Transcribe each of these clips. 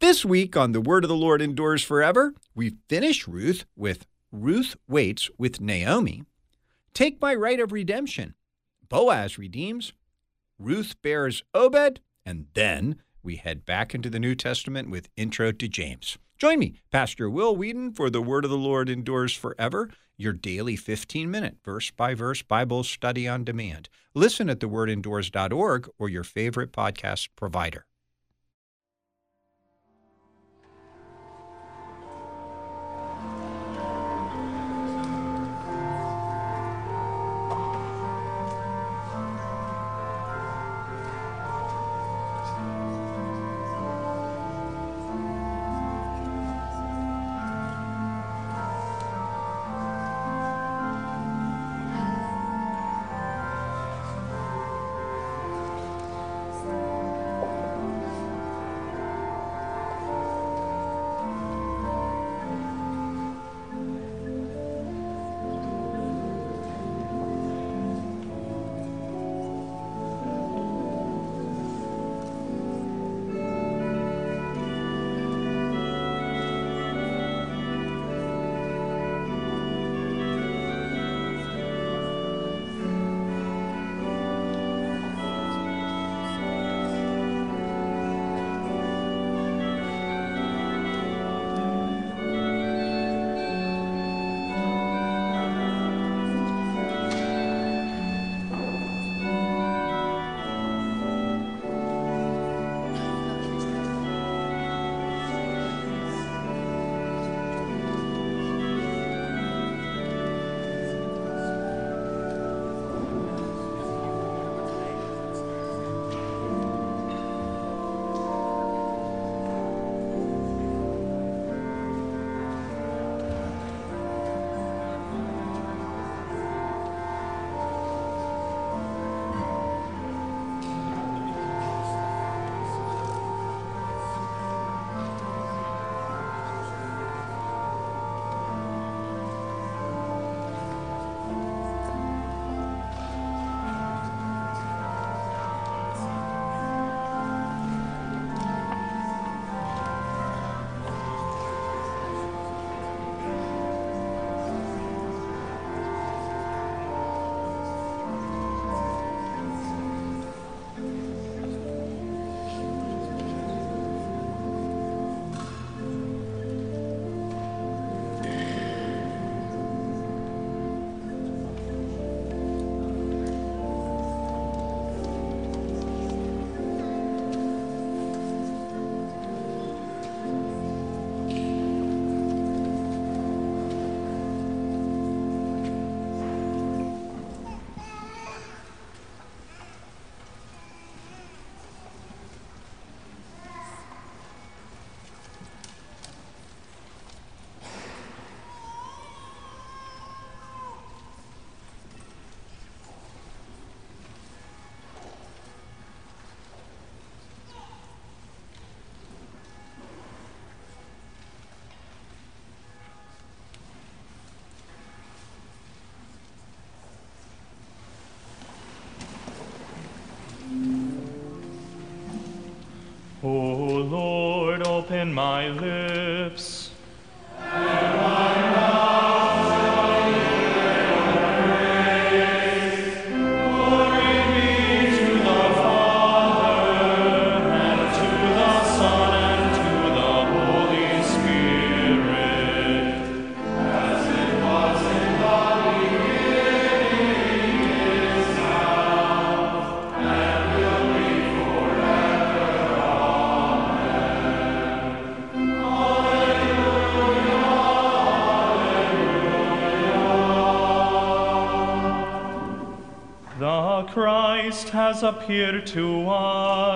This week on The Word of the Lord Endures Forever, we finish Ruth with Ruth Waits with Naomi. Take My Right of Redemption. Boaz redeems. Ruth bears Obed. And then we head back into the New Testament with Intro to James. Join me, Pastor Will Weedon, for The Word of the Lord Endures Forever, your daily 15 minute verse by verse Bible study on demand. Listen at thewordendures.org or your favorite podcast provider. My lips. Has to us.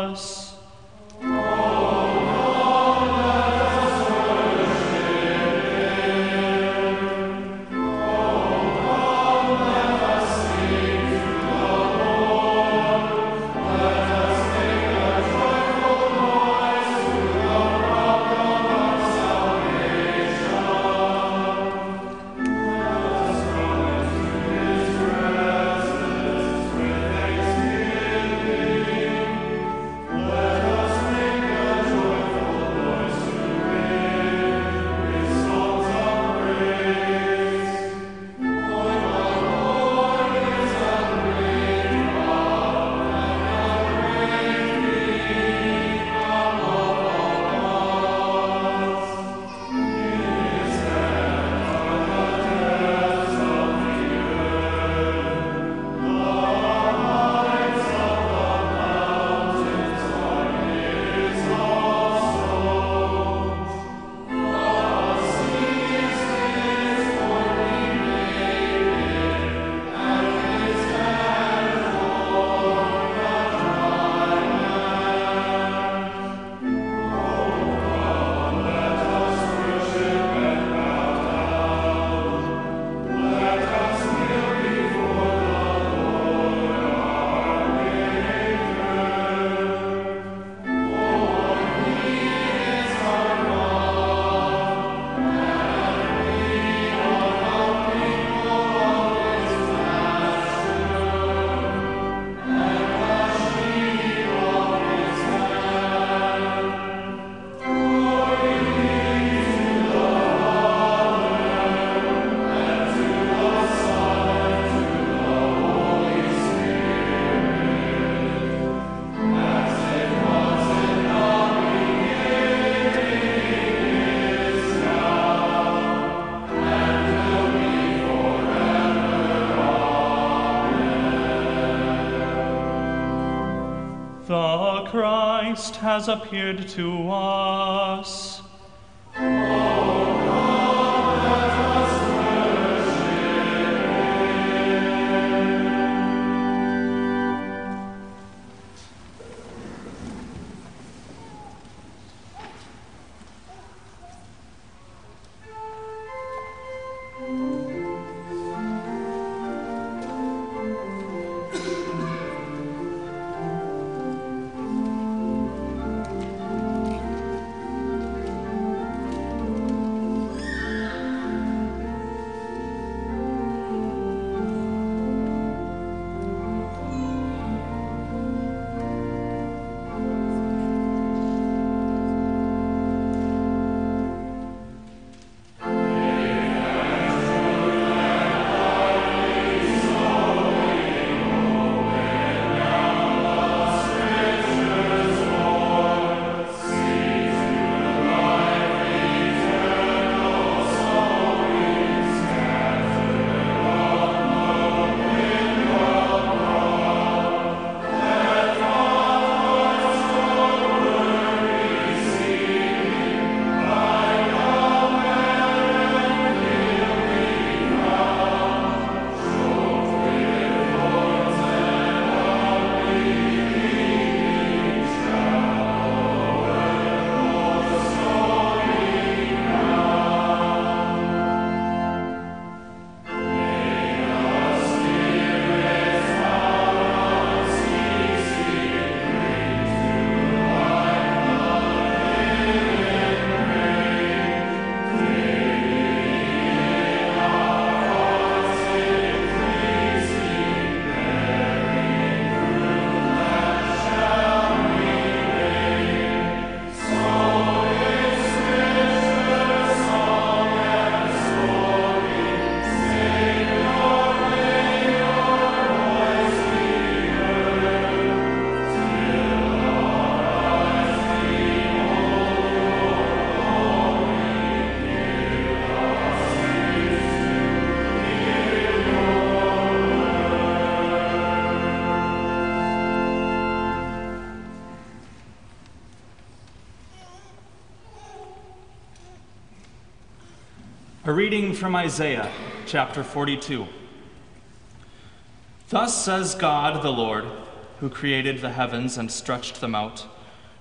The Christ has appeared to us. A reading from Isaiah chapter 42. Thus says God the Lord, who created the heavens and stretched them out,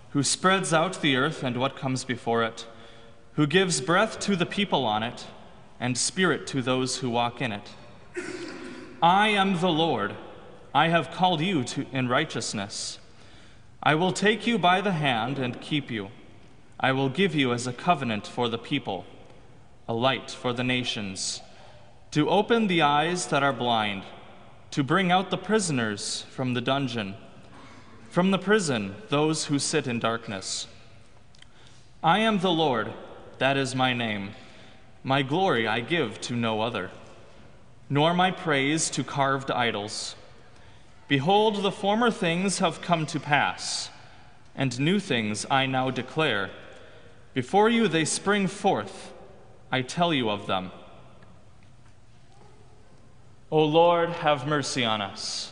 who spreads out the earth and what comes before it, who gives breath to the people on it, and spirit to those who walk in it. I am the Lord. I have called you to, in righteousness. I will take you by the hand and keep you. I will give you as a covenant for the people a light for the nations, to open the eyes that are blind, to bring out the prisoners from the dungeon, from the prison, those who sit in darkness. I am the Lord, that is my name. My glory I give to no other, nor my praise to carved idols. Behold, the former things have come to pass, and new things I now declare. Before you they spring forth. I tell you of them. O Lord, have mercy on us.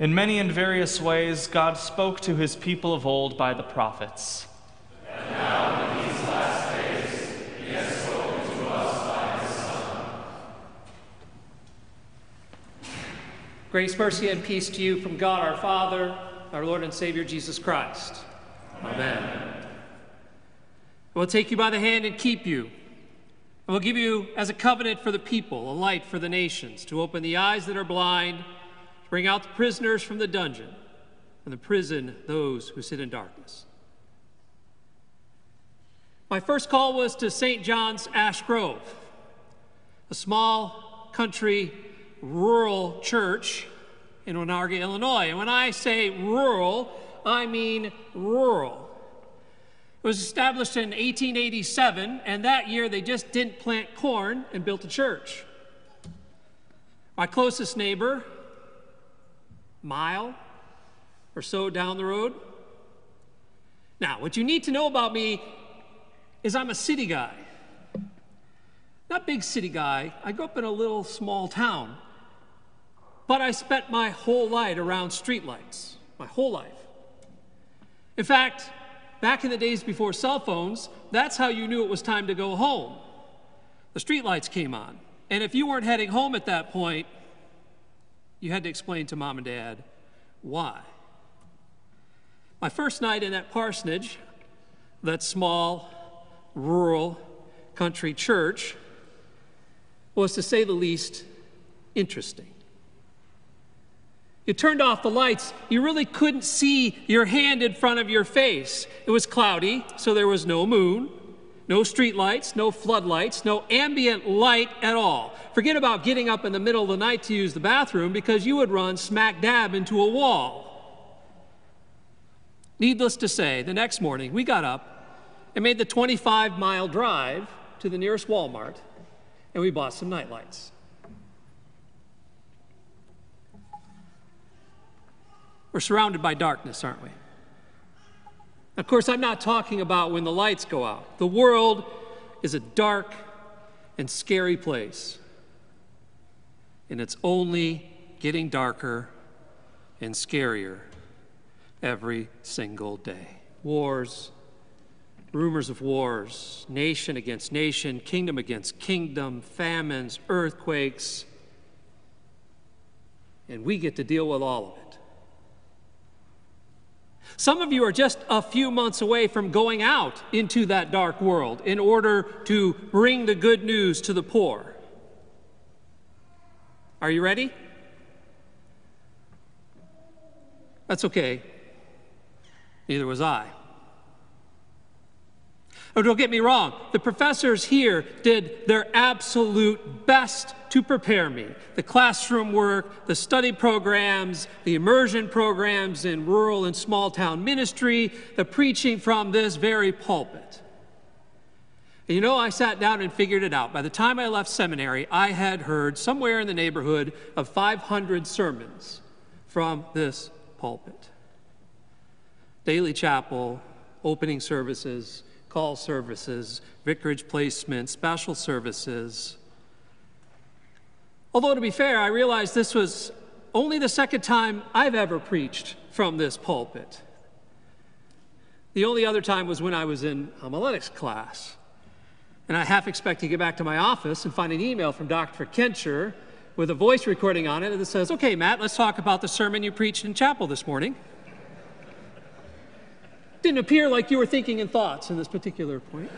In many and various ways, God spoke to his people of old by the prophets. And now, in these last days, he has spoken to us by his Son. Grace, mercy, and peace to you from God our Father, our Lord and Savior Jesus Christ. Amen. I will take you by the hand and keep you. I will give you as a covenant for the people, a light for the nations, to open the eyes that are blind, to bring out the prisoners from the dungeon, and the prison those who sit in darkness. My first call was to St. John's Ash Grove, a small country rural church in Onarga, Illinois. And when I say rural, I mean rural. It was established in 1887, and that year they just didn't plant corn and built a church. My closest neighbor, mile or so down the road. Now, what you need to know about me is I'm a city guy. Not big city guy. I grew up in a little small town. but I spent my whole life around streetlights, my whole life. In fact, back in the days before cell phones, that's how you knew it was time to go home. The streetlights came on. And if you weren't heading home at that point, you had to explain to mom and dad why. My first night in that parsonage, that small, rural country church, was to say the least interesting. You turned off the lights, you really couldn't see your hand in front of your face. It was cloudy, so there was no moon, no street lights, no floodlights, no ambient light at all. Forget about getting up in the middle of the night to use the bathroom because you would run smack dab into a wall. Needless to say, the next morning we got up and made the 25 mile drive to the nearest Walmart and we bought some nightlights. We're surrounded by darkness, aren't we? Of course, I'm not talking about when the lights go out. The world is a dark and scary place, and it's only getting darker and scarier every single day. Wars, rumors of wars, nation against nation, kingdom against kingdom, famines, earthquakes, and we get to deal with all of it. Some of you are just a few months away from going out into that dark world in order to bring the good news to the poor. Are you ready? That's okay. Neither was I. Oh, don't get me wrong, the professors here did their absolute best to prepare me. The classroom work, the study programs, the immersion programs in rural and small town ministry, the preaching from this very pulpit. And you know, I sat down and figured it out. By the time I left seminary, I had heard somewhere in the neighborhood of 500 sermons from this pulpit. Daily chapel, opening services, call services, vicarage placement, special services. Although, to be fair, I realized this was only the second time I've ever preached from this pulpit. The only other time was when I was in homiletics class. And I half expect to get back to my office and find an email from Dr. Kencher with a voice recording on it that says, Okay, Matt, let's talk about the sermon you preached in chapel this morning. Didn't appear like you were thinking in thoughts in this particular point.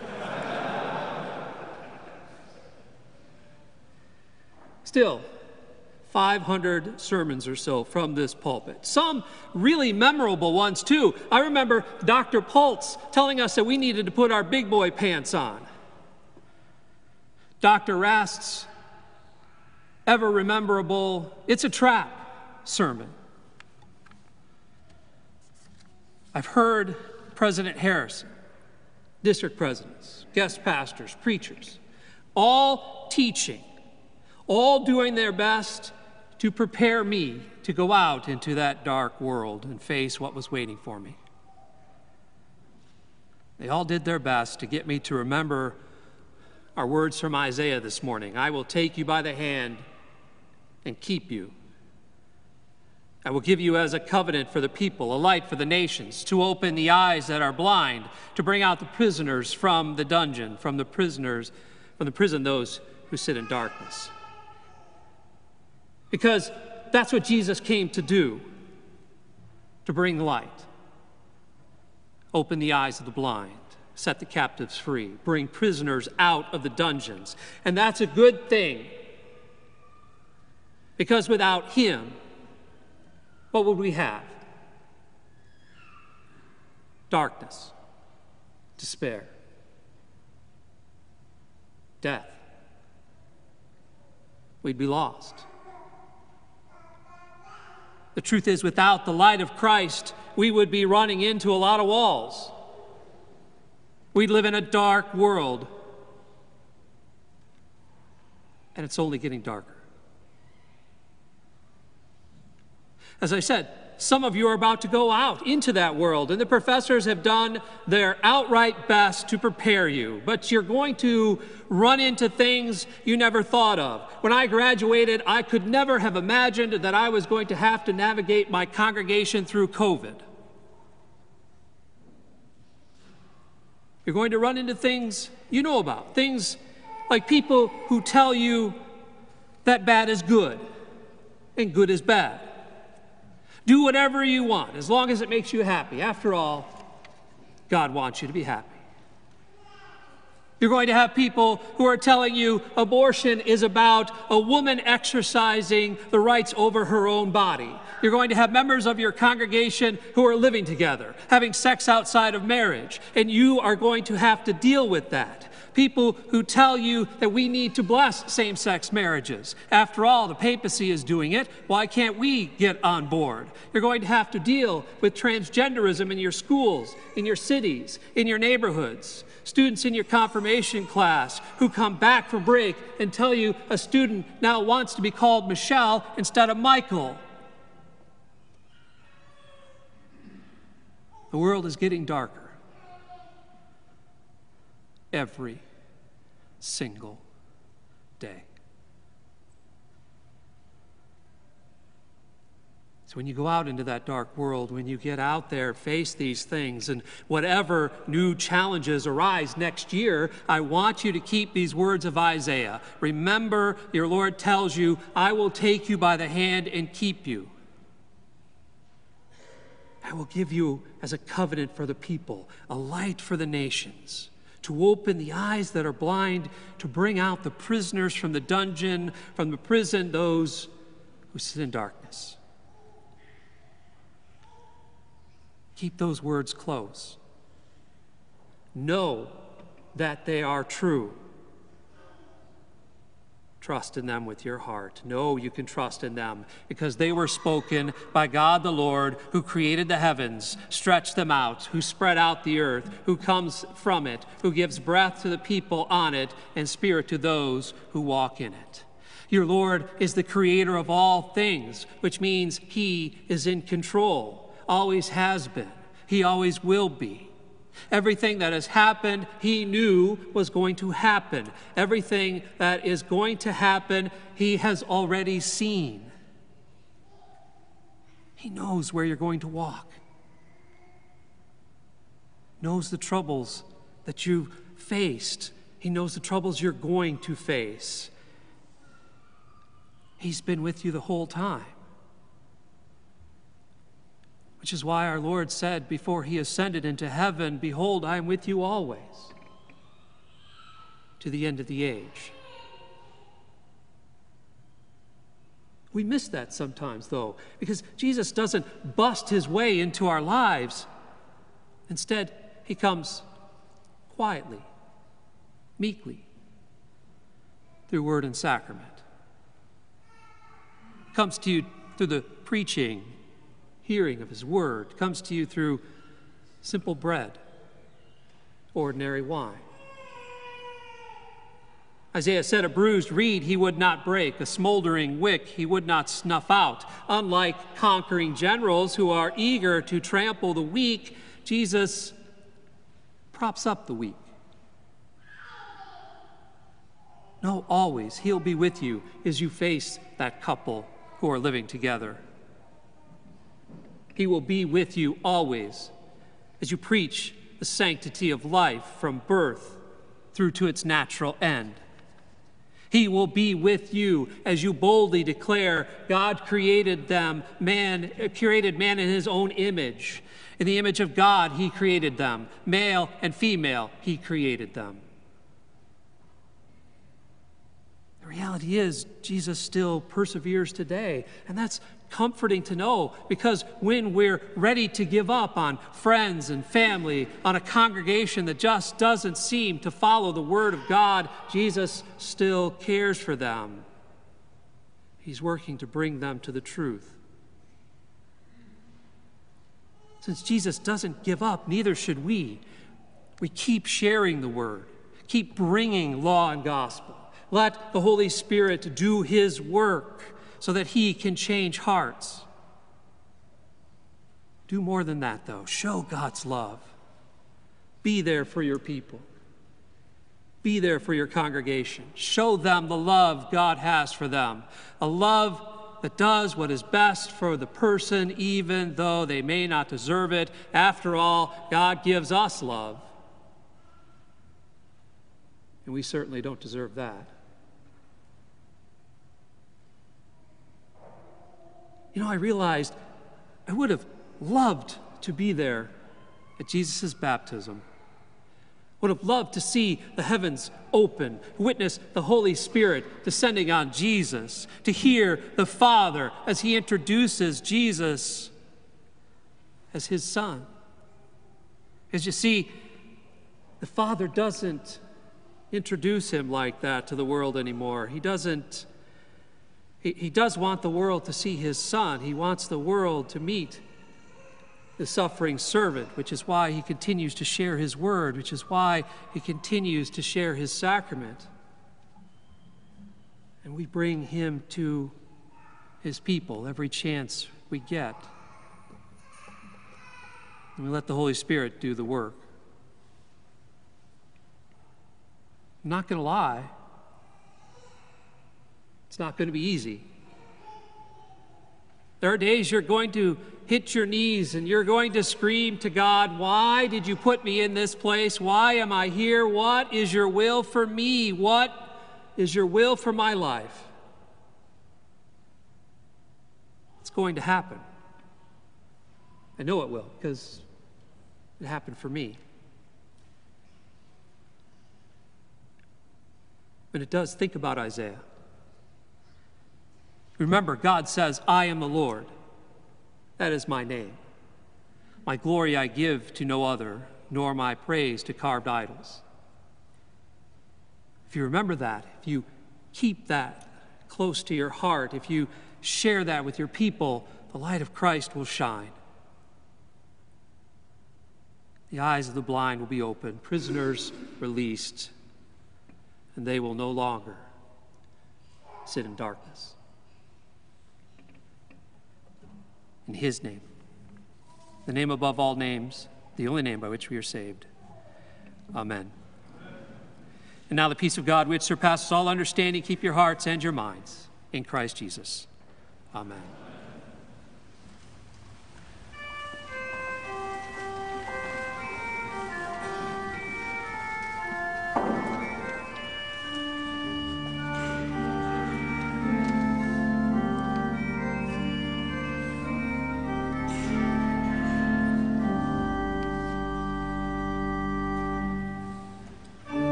Still, 500 sermons or so from this pulpit. Some really memorable ones, too. I remember Dr. Pultz telling us that we needed to put our big boy pants on. Dr. Rast's ever rememberable It's a Trap sermon. I've heard President Harrison, district presidents, guest pastors, preachers, all teaching, all doing their best to prepare me to go out into that dark world and face what was waiting for me. They all did their best to get me to remember our words from Isaiah this morning I will take you by the hand and keep you I will give you as a covenant for the people, a light for the nations, to open the eyes that are blind, to bring out the prisoners from the dungeon, from the prisoners, from the prison, those who sit in darkness. Because that's what Jesus came to do to bring light, open the eyes of the blind, set the captives free, bring prisoners out of the dungeons. And that's a good thing. Because without Him, what would we have? Darkness, despair, death. We'd be lost. The truth is, without the light of Christ, we would be running into a lot of walls. We'd live in a dark world. And it's only getting darker. As I said, some of you are about to go out into that world, and the professors have done their outright best to prepare you. But you're going to run into things you never thought of. When I graduated, I could never have imagined that I was going to have to navigate my congregation through COVID. You're going to run into things you know about, things like people who tell you that bad is good and good is bad. Do whatever you want as long as it makes you happy. After all, God wants you to be happy. You're going to have people who are telling you abortion is about a woman exercising the rights over her own body. You're going to have members of your congregation who are living together, having sex outside of marriage, and you are going to have to deal with that people who tell you that we need to bless same sex marriages. After all, the papacy is doing it. Why can't we get on board? You're going to have to deal with transgenderism in your schools, in your cities, in your neighborhoods. Students in your confirmation class who come back from break and tell you a student now wants to be called Michelle instead of Michael. The world is getting darker every single day. So, when you go out into that dark world, when you get out there, face these things, and whatever new challenges arise next year, I want you to keep these words of Isaiah. Remember, your Lord tells you, I will take you by the hand and keep you. I will give you as a covenant for the people, a light for the nations to open the eyes that are blind, to bring out the prisoners from the dungeon, from the prison, those who sit in darkness. Keep those words close. Know that they are true. Trust in them with your heart. No, you can trust in them because they were spoken by God the Lord, who created the heavens, stretched them out, who spread out the earth, who comes from it, who gives breath to the people on it, and spirit to those who walk in it. Your Lord is the creator of all things, which means he is in control, always has been, he always will be. Everything that has happened, he knew was going to happen. Everything that is going to happen, he has already seen. He knows where you're going to walk, knows the troubles that you've faced, he knows the troubles you're going to face. He's been with you the whole time. Which is why our Lord said before he ascended into heaven, Behold, I am with you always to the end of the age. We miss that sometimes, though, because Jesus doesn't bust his way into our lives. Instead, he comes quietly, meekly, through word and sacrament. Comes to you through the preaching hearing of His Word comes to you through simple bread, ordinary wine. Isaiah said, A bruised reed he would not break, a smoldering wick he would not snuff out. Unlike conquering generals who are eager to trample the weak, Jesus props up the weak. No, always, he'll be with you as you face that couple who are living together. He will be with you always as you preach the sanctity of life from birth through to its natural end. He will be with you as you boldly declare God created them, man created man in his own image. In the image of God, he created them. Male and female, he created them. The reality is, Jesus still perseveres today, and that's comforting to know because when we're ready to give up on friends and family, on a congregation that just doesn't seem to follow the Word of God, Jesus still cares for them. He's working to bring them to the truth. Since Jesus doesn't give up, neither should we. We keep sharing the Word, keep bringing law and gospel. Let the Holy Spirit do His work so that He can change hearts. Do more than that, though. Show God's love. Be there for your people. Be there for your congregation. Show them the love God has for them, a love that does what is best for the person, even though they may not deserve it. After all, God gives us love. And we certainly don't deserve that. You know, I realized I would have loved to be there at Jesus' baptism. Would have loved to see the heavens open, witness the Holy Spirit descending on Jesus, to hear the Father as he introduces Jesus as his son. As you see, the Father doesn't introduce him like that to the world anymore. He doesn't, he, he does want the world to see his son. He wants the world to meet the suffering servant, which is why he continues to share his word, which is why he continues to share his sacrament. And we bring him to his people every chance we get. And we let the Holy Spirit do the work. I'm not going to lie, it's not going to be easy. There are days you're going to hit your knees and you're going to scream to God, Why did you put me in this place? Why am I here? What is your will for me? What is your will for my life? It's going to happen. I know it will because it happened for me. But it does, think about Isaiah. Remember, God says, I am the Lord. That is my name. My glory I give to no other, nor my praise to carved idols. If you remember that, if you keep that close to your heart, if you share that with your people, the light of Christ will shine. The eyes of the blind will be opened, prisoners released, and they will no longer sit in darkness. In His name, the name above all names, the only name by which we are saved. Amen. And now the peace of God, which surpasses all understanding, keep your hearts and your minds in Christ Jesus. Amen. Amen.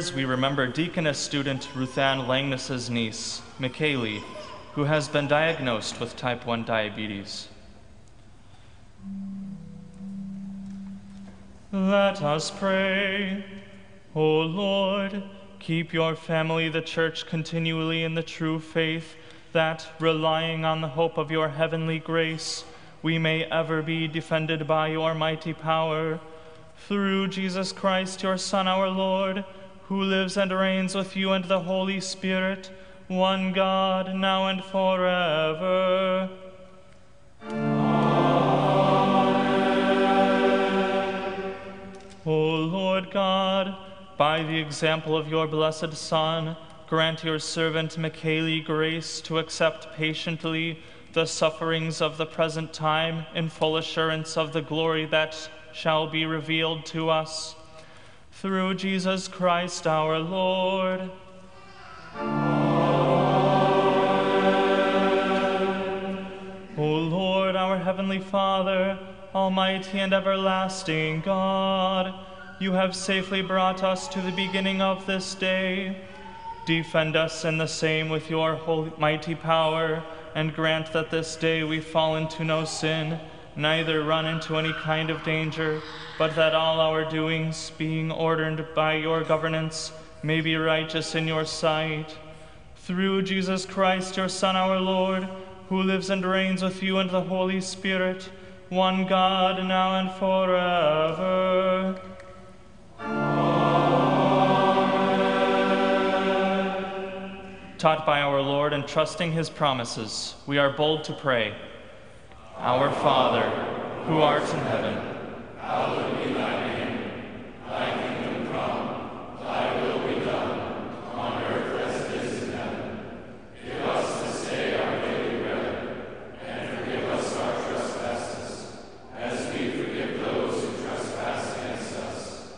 Prayers, we remember deaconess student Ruthann Langness's niece, Michaeli, who has been diagnosed with type 1 diabetes. Let us pray. O Lord, keep your family, the church, continually in the true faith, that, relying on the hope of your heavenly grace, we may ever be defended by your mighty power. Through Jesus Christ, your Son, our Lord, who lives and reigns with you and the Holy Spirit, one God, now and forever. Amen. O Lord God, by the example of your blessed Son, grant your servant Michaeli grace to accept patiently the sufferings of the present time in full assurance of the glory that shall be revealed to us. Through Jesus Christ our Lord. Amen. O Lord, our heavenly Father, Almighty and everlasting God, you have safely brought us to the beginning of this day. Defend us in the same with your holy, mighty power, and grant that this day we fall into no sin, neither run into any kind of danger, but that all our doings, being ordered by your governance, may be righteous in your sight. Through Jesus Christ, your Son, our Lord, who lives and reigns with you and the Holy Spirit, one God, now and forever. Amen. Taught by our Lord and trusting his promises, we are bold to pray. Our Father, who art in heaven, Hallowed be thy name. Thy kingdom come. Thy will be done, on earth as it is in heaven. Give us this day our daily bread, and forgive us our trespasses, as we forgive those who trespass against us.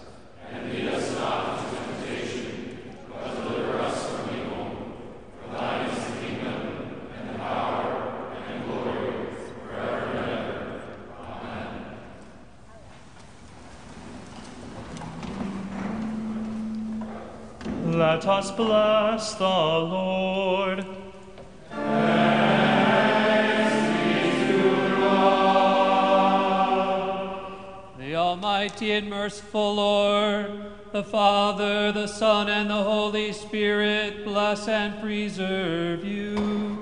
And lead us not into temptation, but deliver us from evil. For thine is the kingdom, and the power, and the glory, forever and ever. Amen. Let us bless the Lord. The Almighty and merciful Lord, the Father, the Son, and the Holy Spirit bless and preserve you.